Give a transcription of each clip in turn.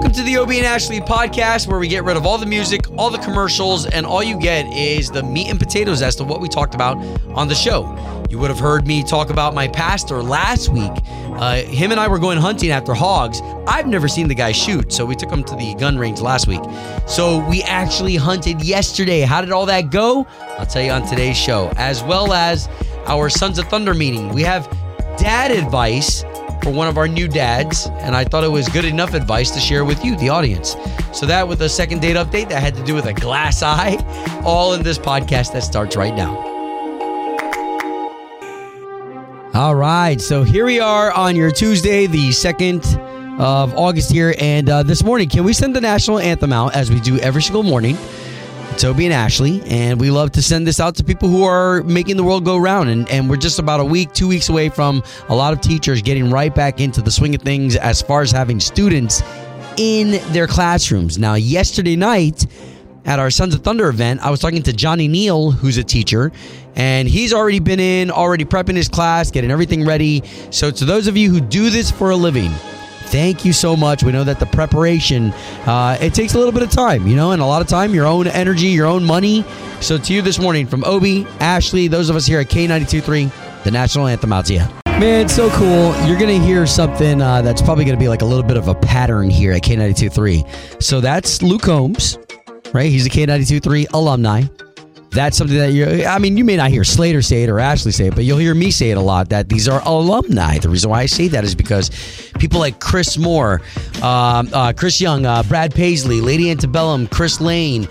Welcome to the Obie and Ashley podcast, where we get rid of all the music, all the commercials, and all you get is the meat and potatoes as to what we talked about on the show. You would have heard me talk about my pastor last week. Uh, him and I were going hunting after hogs. I've never seen the guy shoot, so we took him to the gun range last week. So we actually hunted yesterday. How did all that go? I'll tell you on today's show, as well as our Sons of Thunder meeting. We have dad advice for one of our new dads, and I thought it was good enough advice to share with you, the audience. So, that with a second date update that had to do with a glass eye, all in this podcast that starts right now. All right, so here we are on your Tuesday, the 2nd of August here, and uh, this morning, can we send the national anthem out as we do every single morning? Obie and Ashley, and we love to send this out to people who are making the world go round. And, and we're just about a week, two weeks away from a lot of teachers getting right back into the swing of things as far as having students in their classrooms. Now, yesterday night, at our Sons of Thunder event, I was talking to Johnny Neal, who's a teacher, and he's already been in, already prepping his class, getting everything ready. So, to those of you who do this for a living, thank you so much. We know that the preparation uh, it takes a little bit of time, you know, and a lot of time, your own energy, your own money. So to you this morning from Obie, Ashley, those of us here at K92.3, the national anthem out to you. Man, so cool. You're going to hear something uh, that's probably going to be like a little bit of a pattern here at K92.3. So that's Luke Holmes, right? He's a K92.3 alumni that's something that you I mean, you may not hear Slater say it or Ashley say it, but you'll hear me say it a lot that these are alumni. The reason why I say that is because people like Chris Moore, um, uh, Chris Young, uh, Brad Paisley, Lady Antebellum, Chris Lane,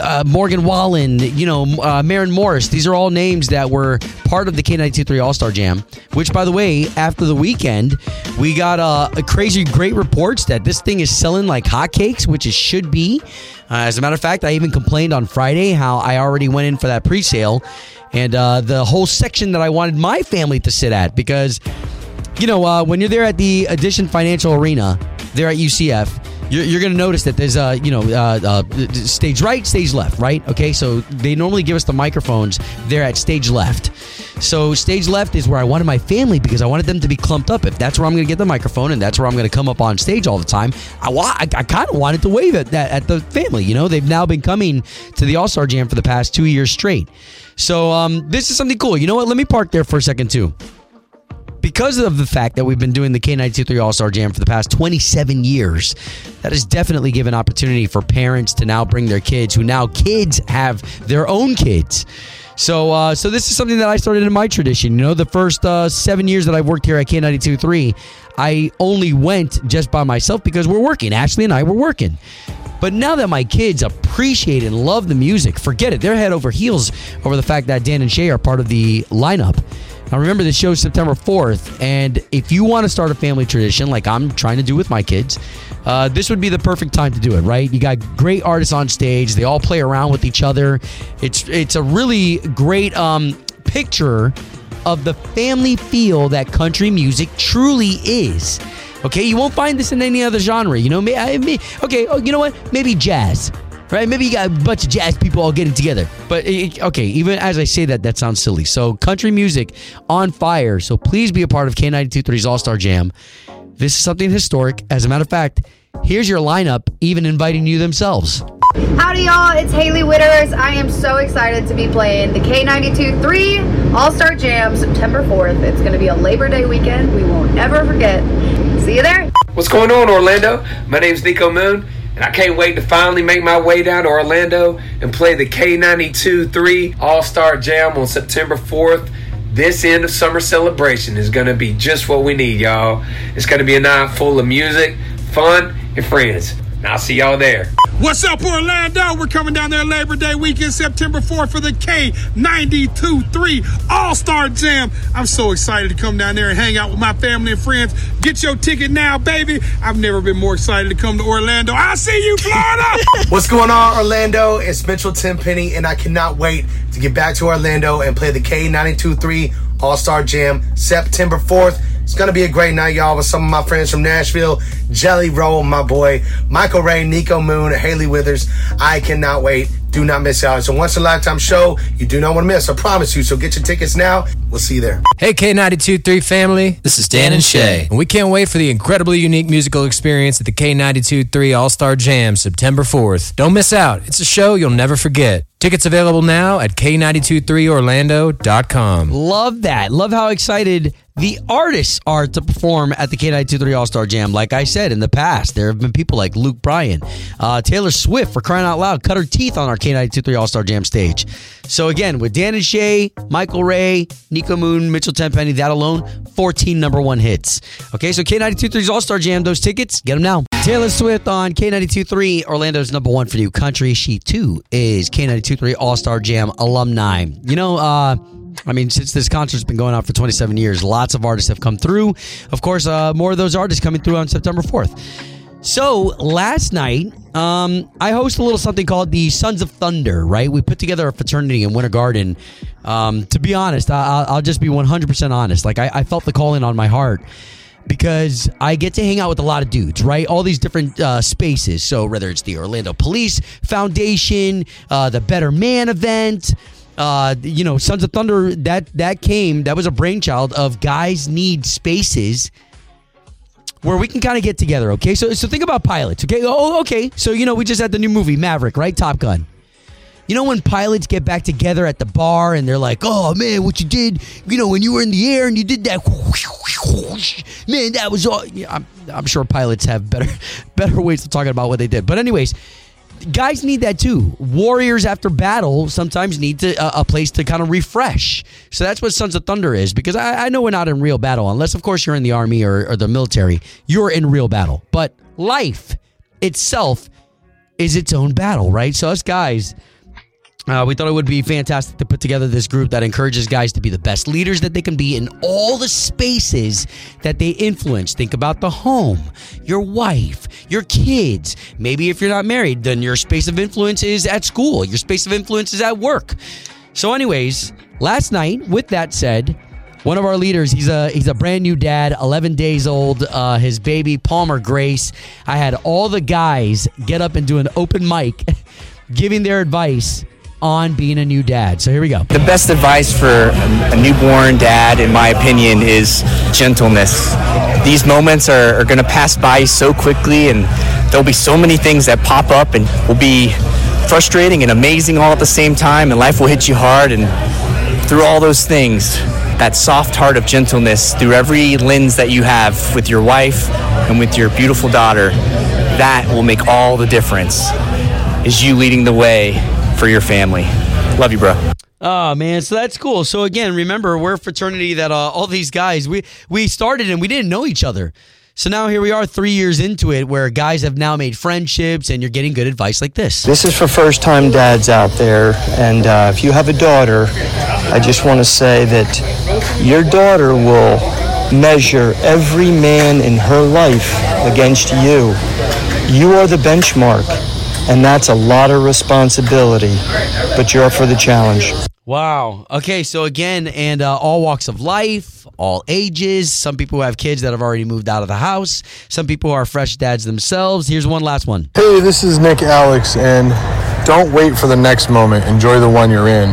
uh, Morgan Wallen, you know, uh, Maren Morris, these are all names that were part of the K923 All Star Jam, which, by the way, after the weekend, we got uh, a crazy great reports that this thing is selling like hotcakes, which it should be. Uh, as a matter of fact, I even complained on Friday how I already went in for that pre sale and uh, the whole section that I wanted my family to sit at because, you know, uh, when you're there at the Addition Financial Arena, there at UCF, you're, you're going to notice that there's a you know uh, uh, stage right, stage left, right? Okay, so they normally give us the microphones there at stage left. So stage left is where I wanted my family because I wanted them to be clumped up. If that's where I'm going to get the microphone and that's where I'm going to come up on stage all the time, I wa- I, I kind of wanted to wave at that at the family. You know, they've now been coming to the All Star Jam for the past two years straight. So um, this is something cool. You know what? Let me park there for a second too because of the fact that we've been doing the K923 All Star Jam for the past 27 years, that has definitely given opportunity for parents to now bring their kids, who now kids have their own kids. So, uh, so this is something that I started in my tradition. You know, the first uh, seven years that I've worked here at K92.3, I only went just by myself because we're working. Ashley and I were working. But now that my kids appreciate and love the music, forget it. They're head over heels over the fact that Dan and Shay are part of the lineup. Now, remember, the show is September 4th, and if you want to start a family tradition like I'm trying to do with my kids, uh, this would be the perfect time to do it, right? You got great artists on stage; they all play around with each other. It's it's a really great um, picture of the family feel that country music truly is. Okay, you won't find this in any other genre. You know, may, I, may, okay, oh, you know what? Maybe jazz right? Maybe you got a bunch of jazz people all getting together. But it, okay, even as I say that, that sounds silly. So country music on fire. So please be a part of K92.3's All Star Jam. This is something historic. As a matter of fact, here's your lineup, even inviting you themselves. Howdy, y'all. It's Hailey Whitters. I am so excited to be playing the K92 3 All Star Jam September 4th. It's going to be a Labor Day weekend. We won't ever forget. See you there. What's going on, Orlando? My name's Nico Moon and I can't wait to finally make my way down to Orlando and play the K92 3 All Star Jam on September 4th. This end of summer celebration is going to be just what we need, y'all. It's going to be a night full of music, fun, and friends. And I'll see y'all there. What's up, Orlando? We're coming down there Labor Day weekend, September 4th for the K92-3 All-Star Jam. I'm so excited to come down there and hang out with my family and friends. Get your ticket now, baby. I've never been more excited to come to Orlando. I'll see you, Florida! What's going on, Orlando? It's Mitchell Tenpenny, and I cannot wait to get back to Orlando and play the K92-3 All-Star Jam September 4th. It's gonna be a great night, y'all, with some of my friends from Nashville, Jelly Roll, my boy, Michael Ray, Nico Moon, Hailey Whitters. I cannot wait. Do not miss out. It's a once in a lifetime show. You do not want to miss. I promise you. So get your tickets now. We'll see you there. Hey, K92 3 family. This is Dan and Shay. And we can't wait for the incredibly unique musical experience at the K92 3 All Star Jam September 4th. Don't miss out. It's a show you'll never forget. Tickets available now at K923Orlando.com. Love that. Love how excited the artists are to perform at the K923 All Star Jam. Like I said in the past, there have been people like Luke Bryan, uh, Taylor Swift, for crying out loud, cut her teeth on our K923 All Star Jam stage. So again, with Dan and Shay, Michael Ray, Nico Moon, Mitchell Tenpenny, that alone, 14 number one hits. Okay, so K923's All Star Jam, those tickets, get them now. Taylor Swift on K923, Orlando's number one for new country. She too is K923 All Star Jam alumni. You know, uh, I mean, since this concert's been going on for 27 years, lots of artists have come through. Of course, uh, more of those artists coming through on September 4th. So last night, um, I host a little something called the Sons of Thunder. Right, we put together a fraternity in Winter Garden. Um, to be honest, I, will just be 100% honest. Like I, I felt the calling on my heart because I get to hang out with a lot of dudes, right? All these different uh, spaces. So whether it's the Orlando Police Foundation, uh, the Better Man event. Uh, you know, Sons of Thunder that that came that was a brainchild of guys need spaces where we can kind of get together. Okay, so so think about pilots. Okay, oh, oh okay, so you know we just had the new movie Maverick, right? Top Gun. You know when pilots get back together at the bar and they're like, "Oh man, what you did? You know when you were in the air and you did that, man, that was all." Yeah, I'm, I'm sure pilots have better better ways of talking about what they did. But anyways, guys need that too. Warriors after battle sometimes need to uh, a place to kind of refresh. So that's what Sons of Thunder is. Because I, I know we're not in real battle, unless of course you're in the army or, or the military. You're in real battle, but life itself is its own battle, right? So us guys uh, we thought it would be fantastic to put together this group that encourages guys to be the best leaders that they can be in all the spaces that they influence. Think about the home, your wife, your kids. Maybe if you're not married, then your space of influence is at school, your space of influence is at work. So, anyways, last night, with that said, one of our leaders, he's a he's a brand new dad, 11 days old. Uh, his baby Palmer Grace. I had all the guys get up and do an open mic, giving their advice on being a new dad. So here we go. The best advice for a, newborn dad, in my opinion, is gentleness. These moments are, are going to pass by so quickly, and there'll be so many things that pop up and will be frustrating and amazing all at the same time, and life will hit you hard. And through all those things, that soft heart of gentleness through every lens that you have with your wife and with your beautiful daughter, that will make all the difference. Is you leading the way for your family. Love you, bro. Oh man, so that's cool. So again, remember we're a fraternity that uh, all these guys we we started and we didn't know each other. So now here we are, three years into it, where guys have now made friendships, and you're getting good advice like this. This is for first-time dads out there, and uh, if you have a daughter, I just want to say that your daughter will measure every man in her life against you. You are the benchmark and that's a lot of responsibility, but you're up for the challenge. Wow. Okay, so again, and uh, all walks of life, all ages. Some people who have kids that have already moved out of the house. Some people who are fresh dads themselves. Here's one last one. Hey, this is Nick Alex, and don't wait for the next moment. Enjoy the one you're in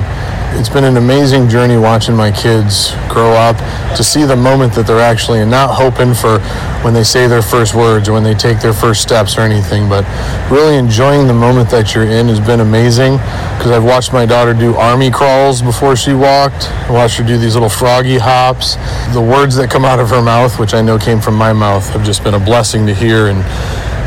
it's been an amazing journey watching my kids grow up to see the moment that they're actually and not hoping for when they say their first words or when they take their first steps or anything but really enjoying the moment that you're in has been amazing. Because I've watched my daughter do army crawls before she walked. I watched her do these little froggy hops. The words that come out of her mouth which I know came from my mouth have just been a blessing to hear and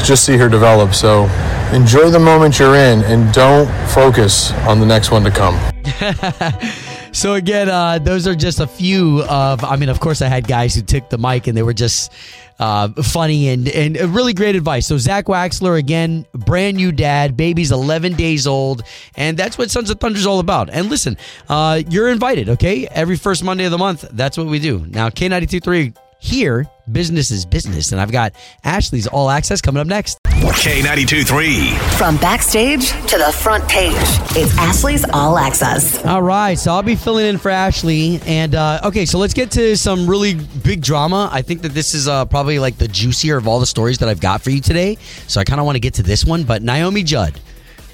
just see her develop so enjoy the moment you're in and don't focus on the next one to come so again, uh, those are just a few of. I mean, of course, I had guys who took the mic and they were just uh, funny and and really great advice. So Zach Waxler again, brand new dad, baby's 11 days old, and that's what Sons of Thunder is all about. And listen, uh, you're invited. Okay, every first Monday of the month, that's what we do. Now K92.3 here, business is business. And I've got Ashley's All Access coming up next. K92 3. From backstage to the front page, it's Ashley's All Access. All right. So I'll be filling in for Ashley. And uh, okay, so let's get to some really big drama. I think that this is uh, probably like the juicier of all the stories that I've got for you today. So I kind of want to get to this one. But Naomi Judd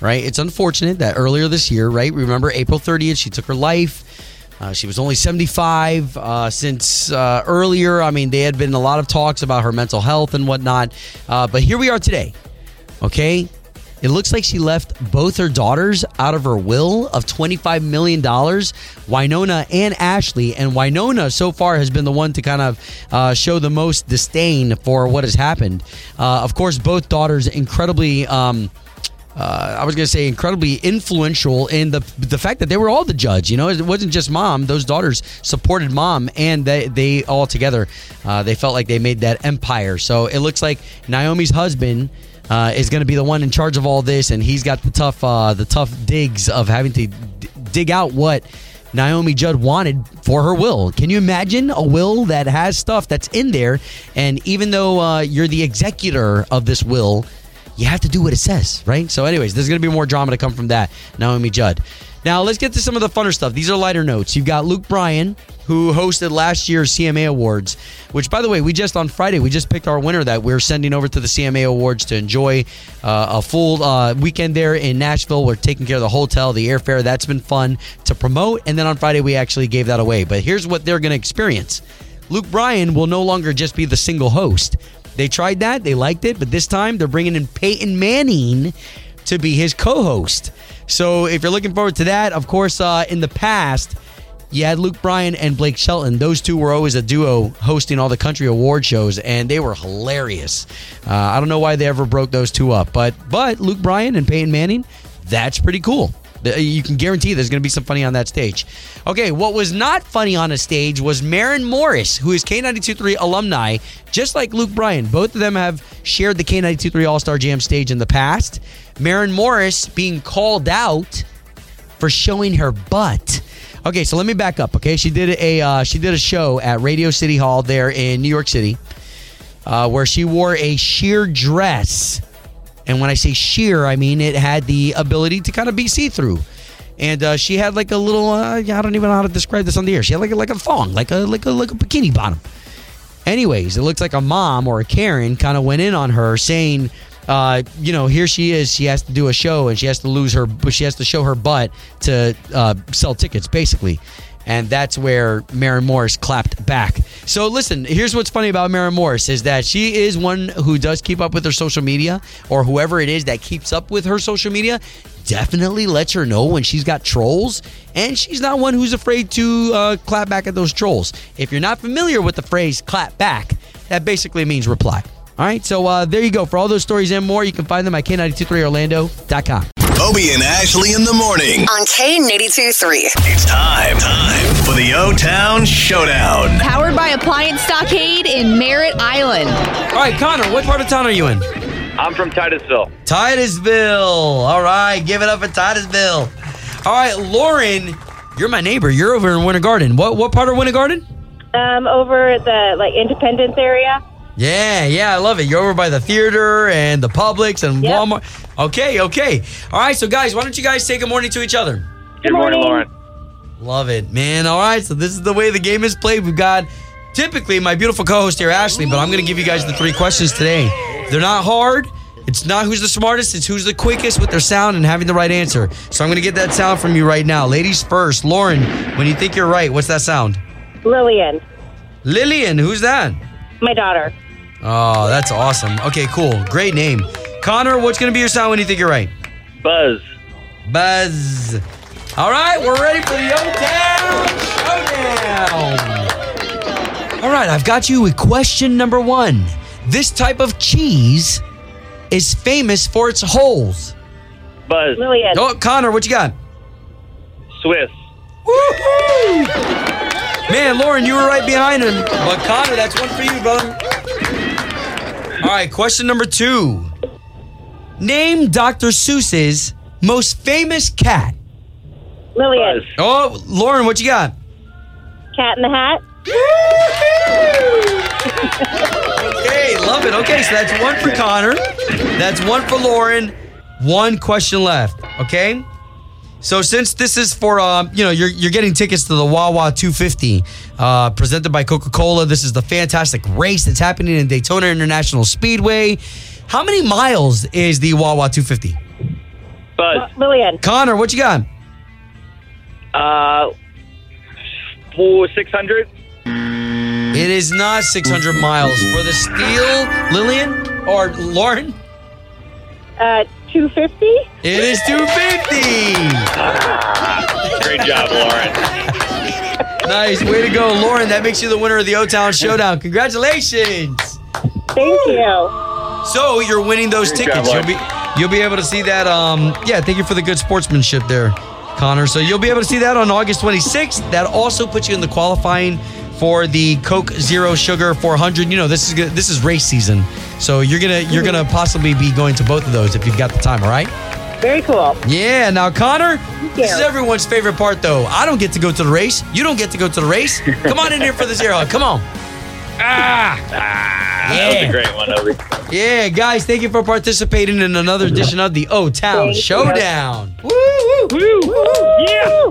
right? It's unfortunate that earlier this year, right? Remember April 30th, she took her life. Uh, she was only 75. Uh, since uh, earlier, I mean, there had been a lot of talks about her mental health and whatnot. Uh, but here we are today. Okay. It looks like she left both her daughters out of her will of $25 million, Winona and Ashley. And Winona so far has been the one to kind of uh, show the most disdain for what has happened. Uh, of course, both daughters incredibly. Um, uh, I was going to say incredibly influential in the the fact that they were all the Judds. You know, it wasn't just mom; those daughters supported mom, and they they all together uh, they felt like they made that empire. So it looks like Naomi's husband. Uh, is going to be the one in charge of all this, and he's got the tough, uh, the tough digs of having to d- dig out what Naomi Judd wanted for her will. Can you imagine a will that has stuff that's in there, and even though uh, you're the executor of this will, you have to do what it says, right? So, anyways, there's going to be more drama to come from that. Naomi Judd. Now, let's get to some of the funner stuff. These are lighter notes. You've got Luke Bryan, who hosted last year's CMA Awards, which, by the way, we just on Friday, we just picked our winner that we're sending over to the CMA Awards to enjoy uh, a full uh, weekend there in Nashville. We're taking care of the hotel, the airfare. That's been fun to promote. And then on Friday, we actually gave that away. But here's what they're going to experience Luke Bryan will no longer just be the single host. They tried that, they liked it, but this time they're bringing in Peyton Manning to be his co-host. So if you're looking forward to that, of course, uh, in the past, you had Luke Bryan and Blake Shelton. Those two were always a duo hosting all the country award shows, and they were hilarious. Uh, I don't know why they ever broke those two up, but but Luke Bryan and Peyton Manning, that's pretty cool. The- You can guarantee there's going to be some funny on that stage. Okay, what was not funny on a stage was Maren Morris, who is K92.3 alumni, just like Luke Bryan. Both of them have shared the K92.3 All Star Jam stage in the past. Maren Morris being called out for showing her butt. Okay, so let me back up. Okay, she did a uh, she did a show at Radio City Hall there in New York City, uh, where she wore a sheer dress, and when I say sheer, I mean it had the ability to kind of be see through. And uh, she had like a little uh, I don't even know how to describe this on the air. She had like a, like a thong, like a like a like a bikini bottom. Anyways, it looks like a mom or a Karen kind of went in on her saying, uh, you know, here she is. She has to do a show and she has to lose her, she has to show her butt to uh, sell tickets, basically. And that's where Maren Morris clapped back. So listen, here's what's funny about Maren Morris is that she is one who does keep up with her social media, or whoever it is that keeps up with her social media, definitely lets her know when she's got trolls, and she's not one who's afraid to uh, clap back at those trolls. If you're not familiar with the phrase "clap back," that basically means reply. All right, so uh, there you go. For all those stories and more, you can find them at K923Orlando.com. Obie and Ashley in the morning. On K92 It's time, time for the O Town Showdown. Powered by Appliance Stockade in Merritt Island. All right, Connor, what part of town are you in? I'm from Titusville. Titusville. All right, give it up for Titusville. All right, Lauren, you're my neighbor. You're over in Winter Garden. What what part of Winter Garden? Um, over at the like Independence area. Yeah, yeah, I love it. You're over by the theater and the Publix and Walmart. Okay, okay. All right, so guys, why don't you guys say good morning to each other? Good morning, Lauren. Love it, man. All right, so this is the way the game is played. We've got typically my beautiful co-host here, Ashley, but I'm going to give you guys the three questions today. They're not hard. It's not who's the smartest. It's who's the quickest with their sound and having the right answer. So I'm going to get that sound from you right now, ladies first. Lauren, when you think you're right, what's that sound? Lillian, Lillian, who's that? my daughter. Oh, that's awesome. Okay, cool. Great name. Connor, what's going to be your sound when you think you're right? Buzz. Buzz. All right, we're ready for the O-Town Showdown. All right, I've got you with question number one. This type of cheese is famous for its holes. Buzz. Lillian. Oh, Connor, what you got? Swiss. Woohoo! Man, Lauren, you were right behind him. But Connor, that's one for you, brother. All right, question number two. Name Dr. Seuss's most famous cat. Lillian. Oh, Lauren, what you got? Cat in the Hat. Okay, love it. Okay, so that's one for Connor. That's one for Lauren. One question left. Okay. So since this is for um, you know, you're you're getting tickets to the Wawa 250, uh, presented by Coca-Cola. This is the fantastic race that's happening in Daytona International Speedway. How many miles is the Wawa 250? Buzz. Lillian. Connor, what you got? Uh, four, 600. It is not 600 miles for the steel. Lillian or Lauren. Uh, 250? It is 250. Great job, Lauren. Nice, way to go, Lauren. That makes you the winner of the O Town Showdown. Congratulations. Thank you. So you're winning those Great tickets. job, You'll be you'll be able to see that. Um, yeah, thank you for the good sportsmanship there, Connor. So you'll be able to see that on August 26th. That also puts you in the qualifying for the Coke Zero Sugar 400. You know this is this is race season, so you're gonna you're gonna possibly be going to both of those if you've got the time. All right. Very cool. Yeah. Now, Connor, this is everyone's favorite part, though. I don't get to go to the race. You don't get to go to the race. Come on in here for the zero. Come on. Ah. Yeah. That was a great one, Obi. Yeah, guys, thank you for participating in another edition of the O Town Thank you. Showdown. Yeah.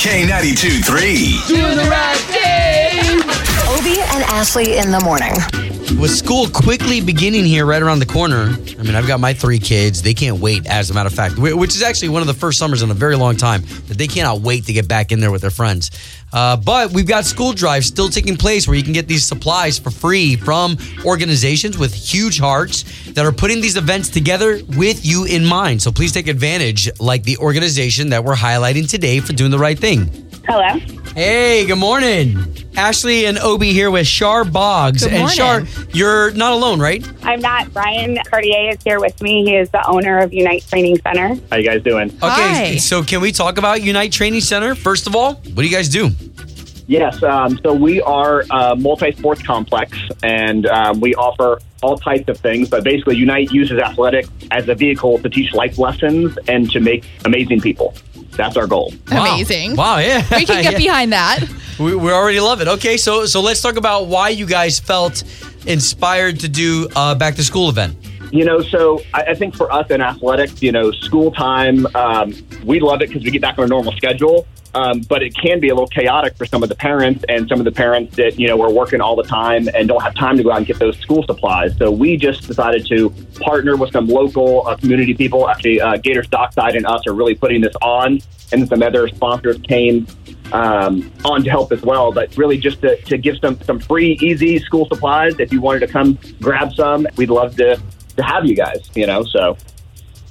K92 3. Doing the right thing. Obie and Ashley in the morning. With school quickly beginning here right around the corner, I mean, I've got my three kids. They can't wait, as a matter of fact, which is actually one of the first summers in a very long time that they cannot wait to get back in there with their friends. Uh, but we've got school drives still taking place where you can get these supplies for free from organizations with huge hearts that are putting these events together with you in mind. So please take advantage, like the organization that we're highlighting today for doing the right thing. Hello. Hey, good morning. Ashley and Obi here with Shar Boggs. Good and morning. Shar, you're not alone, right? I'm not. Brian Cartier is here with me. He is the owner of Unite Training Center. How you guys doing? Okay, Hi. so can we talk about Unite Training Center first of all? What do you guys do? Yes, um, so we are a multi-sports complex, and um, we offer all types of things. But basically, Unite uses athletics as a vehicle to teach life lessons and to make amazing people. That's our goal. Wow. Amazing. Wow, yeah. We can get Yeah. behind that. We, we already love it. Okay, so so let's talk about why you guys felt inspired to do a back to school event. You know, so I, I think for us in athletics, you know, school time, um, we love it because we get back on a normal schedule. Um, but it can be a little chaotic for some of the parents and some of the parents that, you know, are working all the time and don't have time to go out and get those school supplies. So we just decided to partner with some local uh, community people. Actually, uh, Gators Dockside and us are really putting this on, and some other sponsors came um, on to help as well. But really, just to, to give some some free, easy school supplies. If you wanted to come grab some, we'd love to to have you guys. You know, so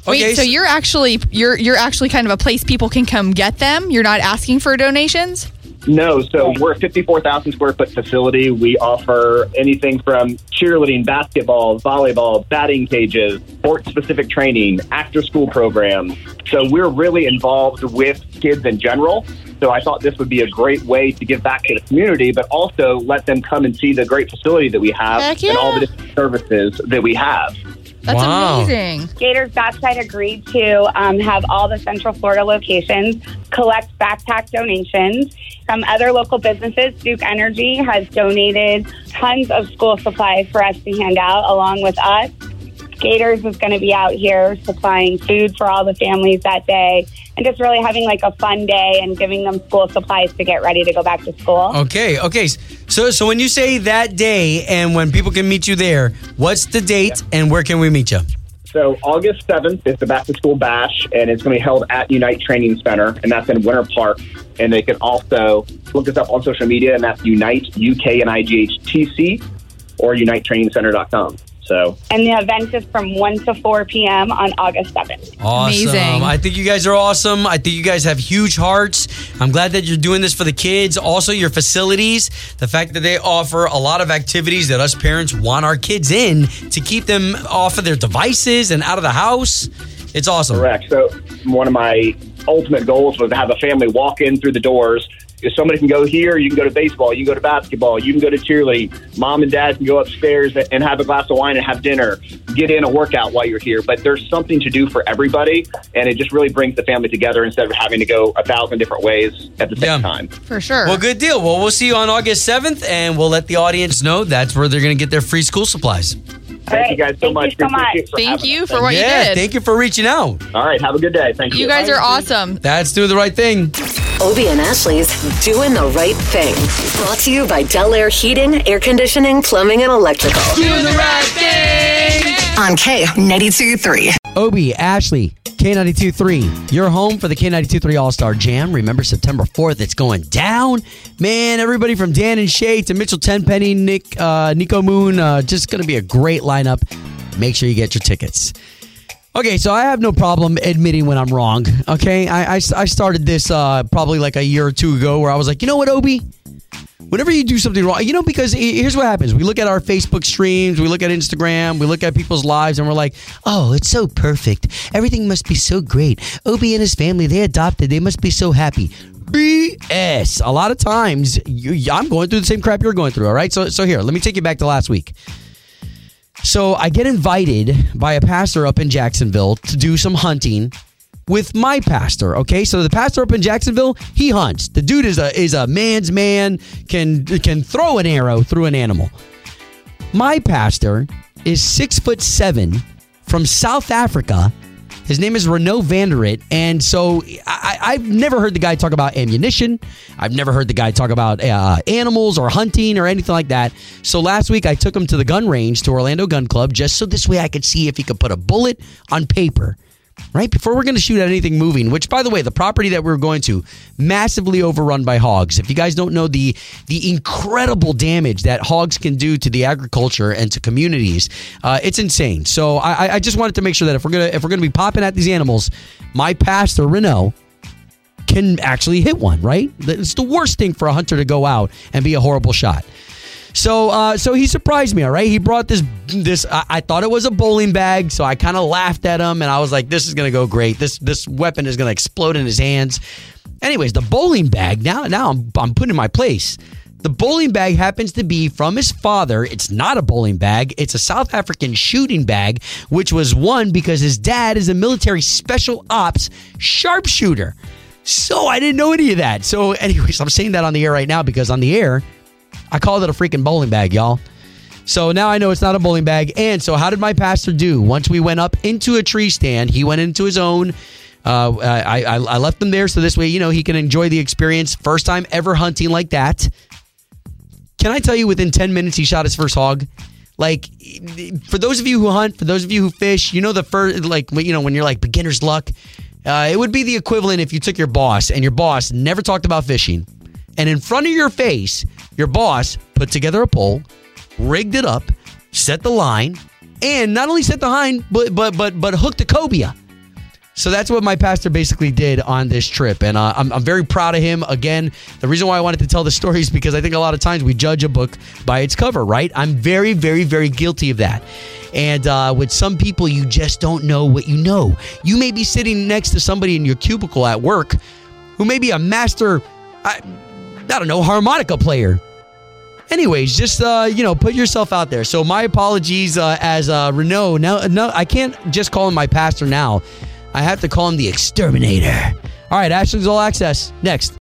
Wait, Okay, so so- you're actually you're you're actually kind of a place people can come get them. You're not asking for donations. no. So we're a fifty-four thousand square foot facility. We offer anything from cheerleading, basketball, volleyball, batting cages, sport-specific training, after-school programs. So we're really involved with kids in general. So I thought this would be a great way to give back to the community, but also let them come and see the great facility that we have Heck and all the different services that we have. That's Wow. amazing. Gators Dockside agreed to um, have all the Central Florida locations collect backpack donations. Some other local businesses, Duke Energy, has donated tons of school supplies for us to hand out along with us. Gators is going to be out here supplying food for all the families that day and just really having like a fun day and giving them school supplies to get ready to go back to school. Okay, okay. So so when you say that day and when people can meet you there, what's the date and where can we meet you? So August 7th is the back to school bash, and it's going to be held at Unite Training Center, and that's in Winter Park. And they can also look us up on social media, and that's Unite, U-K and I-G-H-T-C, or UniteTrainingCenter.com. So And the event is from 1 to 4 p.m. on August 7th. Awesome. Amazing. I think you guys are awesome. I think you guys have huge hearts. I'm glad that you're doing this for the kids. Also, your facilities, the fact that they offer a lot of activities that us parents want our kids in to keep them off of their devices and out of the house. It's awesome. correct. So one of my ultimate goals was to have a family walk in through the doors. If somebody can go here, you can go to baseball, you can go to basketball, you can go to cheerleading. Mom and dad can go upstairs and have a glass of wine and have dinner. Get in a workout while you're here. But there's something to do for everybody, and it just really brings the family together instead of having to go a thousand different ways at the same time. For sure. Well, good deal. Well, we'll see you on August 7th, and we'll let the audience know that's where they're going to get their free school supplies. Thank you guys so much. so We appreciate it for Thank you for what you did. thank you for reaching out. All right, have a good day. Thank you. You guys are awesome. That's doing the right thing. Obie and Ashley's Doing the Right Thing. Brought to you by Del Air Heating, Air Conditioning, Plumbing, and Electrical. Doing the right thing. On K92 3. Obi, Ashley, K92.3, your home for the K92.3 All Star Jam. Remember, September 4th, it's going down. Man, everybody from Dan and Shay to Mitchell Tenpenny, Nick, uh, Nico Moon, uh, just going to be a great lineup. Make sure you get your tickets. Okay, so I have no problem admitting when I'm wrong. Okay, I, I, I started this uh, probably like a year or two ago where I was like, you know what, Obi? Whenever you do something wrong, you know, because here's what happens. We look at our Facebook streams, we look at Instagram, we look at people's lives, and we're like, oh, it's so perfect. Everything must be so great. Obi and his family, they adopted, they must be so happy. BS. A lot of times, you, I'm going through the same crap you're going through, all right? So, so here, let me take you back to last week. So I get invited by a pastor up in Jacksonville to do some hunting with my pastor. Okay, so the pastor up in Jacksonville, he hunts. The dude is a is a man's man, can can throw an arrow through an animal. My pastor is six foot seven from South Africa. His name is Renault Vanderit. And so I, I've never heard the guy talk about ammunition. I've never heard the guy talk about uh, animals or hunting or anything like that. So last week I took him to the gun range to Orlando Gun Club just so this way I could see if he could put a bullet on paper right? Before we're going to shoot at anything moving which by the way the property that we're going to massively overrun by hogs. If you guys don't know the the incredible damage that hogs can do to the agriculture and to communities uh, it's insane. So I, I just wanted to make sure that if we're gonna if we're gonna be popping at these animals my pastor renault can actually hit one right? It's the worst thing for a hunter to go out and be a horrible shot so, uh, so he surprised me. All right, he brought this. This I, I thought it was a bowling bag, so I kind of laughed at him, and I was like, "This is gonna go great. This this weapon is gonna explode in his hands." Anyways, the bowling bag. Now, now I'm I'm put in my place. The bowling bag happens to be from his father. It's not a bowling bag. It's a South African shooting bag, which was won because his dad is a military special ops sharpshooter. So I didn't know any of that. So, anyways, I'm saying that on the air right now because on the air, I called it a freaking bowling bag, y'all. So now I know it's not a bowling bag. And so, how did my pastor do? Once we went up into a tree stand, he went into his own. Uh, I, I, I left him there so this way, you know, he can enjoy the experience. First time ever hunting like that. Can I tell you, within 10 minutes, he shot his first hog? Like, for those of you who hunt, for those of you who fish, you know, the first, like, you know, when you're like beginner's luck, uh, it would be the equivalent if you took your boss and your boss never talked about fishing. And in front of your face, your boss put together a pole, rigged it up, set the line, and not only set the line, but but but but hooked a cobia. So that's what my pastor basically did on this trip, and uh, I'm, I'm very proud of him. Again, the reason why I wanted to tell the story is because I think a lot of times we judge a book by its cover, right? I'm very, very, very guilty of that. And uh, with some people, you just don't know what you know. You may be sitting next to somebody in your cubicle at work who may be a master, I, I don't know, harmonica player. Anyways, just uh, you know, put yourself out there. So my apologies uh, as uh, Renault. Now, no, I can't just call him my pastor now. I have to call him the exterminator. All right, Ashley's All Access next.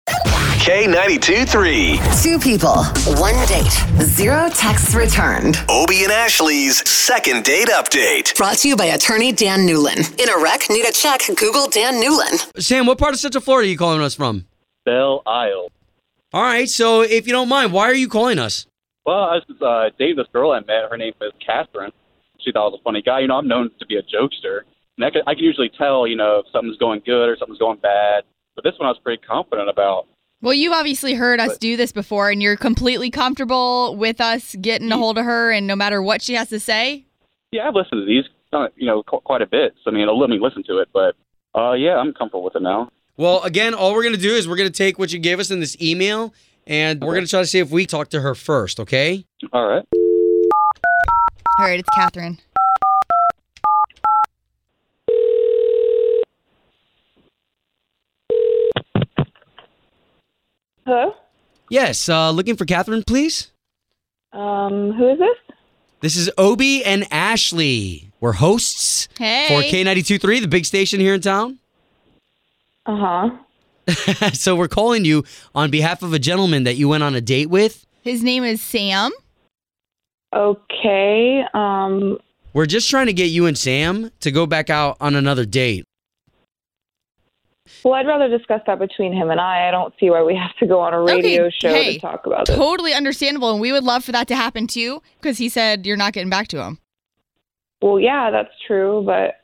K92 3. Two people, one date, zero texts returned. Obie and Ashley's second date update. Brought to you by attorney Dan Newlin. In a wreck, need a check, Google Dan Newlin. Sam, what part of Central Florida are you calling us from? Belle Isle. All right, so if you don't mind, why are you calling us? Well, I was uh, dating this girl I met. Her name was Catherine. She thought I was a funny guy. You know, I'm known to be a jokester. And I can, I can usually tell, you know, if something's going good or something's going bad. But this one I was pretty confident about. Well, you've obviously heard us do this before, and you're completely comfortable with us getting a hold of her, and no matter what she has to say. Yeah, I've listened to these, uh, you know, quite a bit. So, I mean, let me listen to it. But, uh, yeah, I'm comfortable with it now. Well, again, all we're going to do is we're going to take what you gave us in this email and we're going to try to see if we talk to her first, okay? All right. All right, it's Catherine. Hello? Yes, uh, looking for Catherine, please. Um, who is this? This is Obi and Ashley. We're hosts Hey. for K92.3, the big station here in town. Uh huh. so we're calling you on behalf of a gentleman that you went on a date with. His name is Sam. Okay. Um, We're just trying to get you and Sam to go back out on another date. well, I'd rather discuss that between him and I. I don't see why we have to go on a radio Okay, show hey, to talk about it. Totally understandable, and we would love for that to happen too, because he said you're not getting back to him. Well, yeah, that's true, but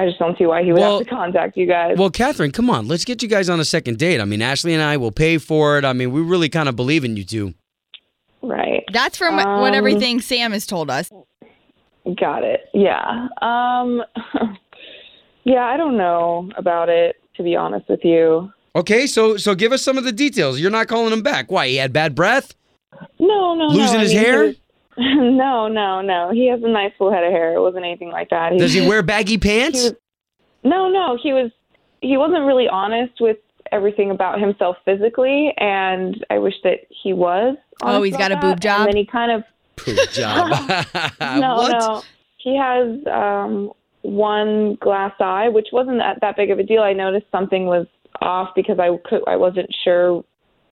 I just don't see why he would Well- have to contact you guys. Well, Catherine, come on. Let's get you guys on a second date. I mean, Ashley and I will pay for it. I mean, we really kind of believe in you two. right. That's from what Um, everything Sam has told us. Got it. Yeah. Um Yeah, I don't know about it to be honest with you. Okay, so so give us some of the details. You're not calling him back. Why? He had bad breath? No, no, no. Losing I his mean, he hair? Was- no, no, no. He has a nice full head of hair. It wasn't anything like that. He Does he wear baggy pants? Was, no, no. He was. He wasn't really honest with everything about himself physically, and I wish that he was. Oh, he's got about a boob that. job? And then he kind of Poop job. no, what? no. He has um, one glass eye, which wasn't that, that big of a deal. I noticed something was off because I could I wasn't sure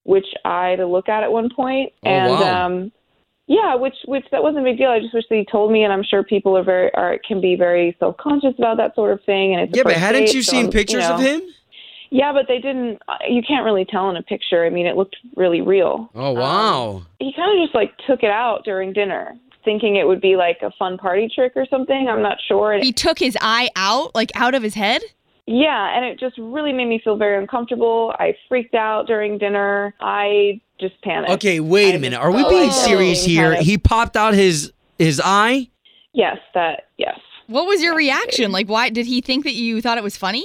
which eye to look at at one point, Oh, and wow. um, yeah, which which that wasn't a big deal. I just wish that he told me, and I'm sure people are very are can be very self conscious about that sort of thing. And it's Yeah, but hadn't date, you so seen I'm- pictures of know. him? Yeah, but they didn't. uh, You can't really tell in a picture. I mean, it looked really real. Oh, wow. He kind of just like took it out during dinner, thinking it would be like a fun party trick or something. I'm not sure. And He took his eye out, like out of his head. Yeah, and it just really made me feel very uncomfortable. I freaked out during dinner. I just panicked. Okay, wait a minute. Are we being serious here? kind He popped out his his eye? Yes, that yes. What was your reaction? Like, why did he think that you thought it was funny?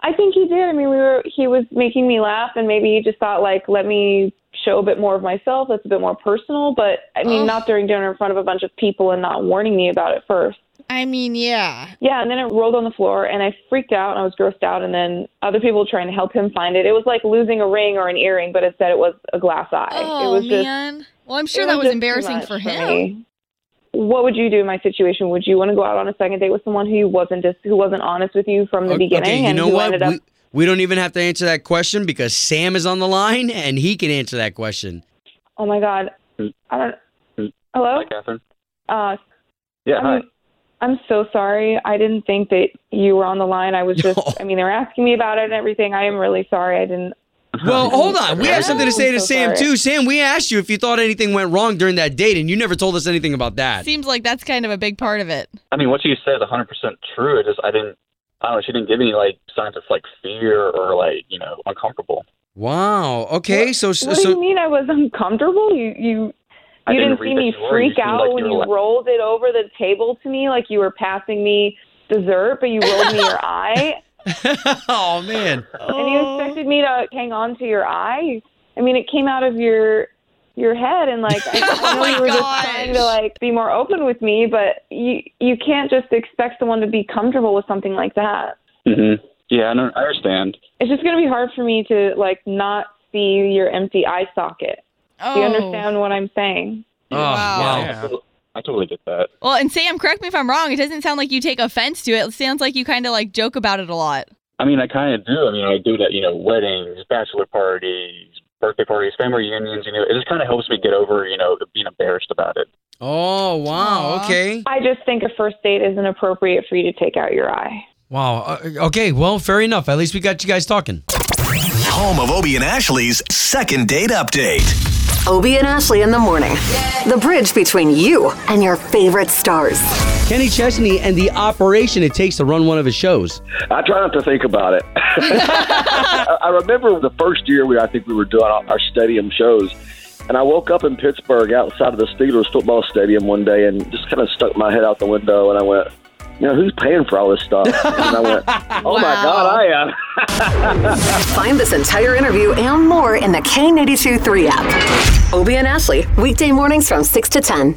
I think he did. I mean, we were he was making me laugh, and maybe he just thought like, let me show a bit more of myself. That's a bit more personal. But I mean, Oh. not during dinner in front of a bunch of people and not warning me about it first. I mean, yeah. Yeah, and then it rolled on the floor, and I freaked out and I was grossed out. And then other people were trying to help him find it. It was like losing a ring or an earring, but instead it was a glass eye. Oh it was just man. well, I'm sure it that was just embarrassing for him. me. What would you do in my situation? Would you want to go out on a second date with someone who wasn't just who wasn't honest with you from the O- beginning? Okay, you and know who what? Ended up, We, we don't even have to answer that question because Sam is on the line and he can answer that question. oh my god, I don't. Hello. Hi, Catherine. Uh, Yeah. I'm, I'm so sorry. I didn't think that you were on the line. I was just. I mean, they were asking me about it and everything. I am really sorry. I didn't. Well, hold on. We have something to say I'm to so Sam sorry. too. Sam, we asked you if you thought anything went wrong during that date, and you never told us anything about that. Seems like that's kind of a big part of it. I mean, what you said is 100% true. It just, I didn't, I don't know, she didn't give any, like, signs of, like, fear or, like, you know, uncomfortable. Wow. Okay. So so, What do so you mean I was uncomfortable? You you I you didn't didn't see me you were. You freak out like when you you like- rolled it over the table to me like you were passing me dessert, but you rolled me your eye oh man. and you oh. expected me to hang on to your eye. I mean, it came out of your your head and like I, I know you were just trying to like be more open with me, but you you can't just expect someone to be comfortable with something like that. hmm Yeah, I, know, I understand. It's just going to be hard for me to like not see your empty eye socket. Do you Oh. understand what I'm saying? Oh, Wow. I totally- I totally get that. Well, and Sam, correct me if I'm wrong. It doesn't sound like you take offense to it. It sounds like you kind of like joke about it a lot. I mean, I kind of do. I mean, I do that, you know, weddings, bachelor parties, birthday parties, family reunions, you know, it just kind of helps me get over, you know, being embarrassed about it. Oh wow. Okay. I just think a first date isn't appropriate for you to take out your eye. Wow. Uh, okay. Well, fair enough. At least we got you guys talking. Home of Obie and Ashley's second date update. Obie and Ashley in the morning. The bridge between you and your favorite stars. Kenny Chesney and the operation it takes to run one of his shows. I try not to think about it. I, I remember the first year we, I think we were doing our stadium shows, and I woke up in Pittsburgh outside of the Steelers football stadium one day and just kind of stuck my head out the window and I went, you know, who's paying for all this stuff? And I went, oh my God, I am. Find this entire interview and more in the K92 3 app. Obie and Ashley, weekday mornings from 6 to 10.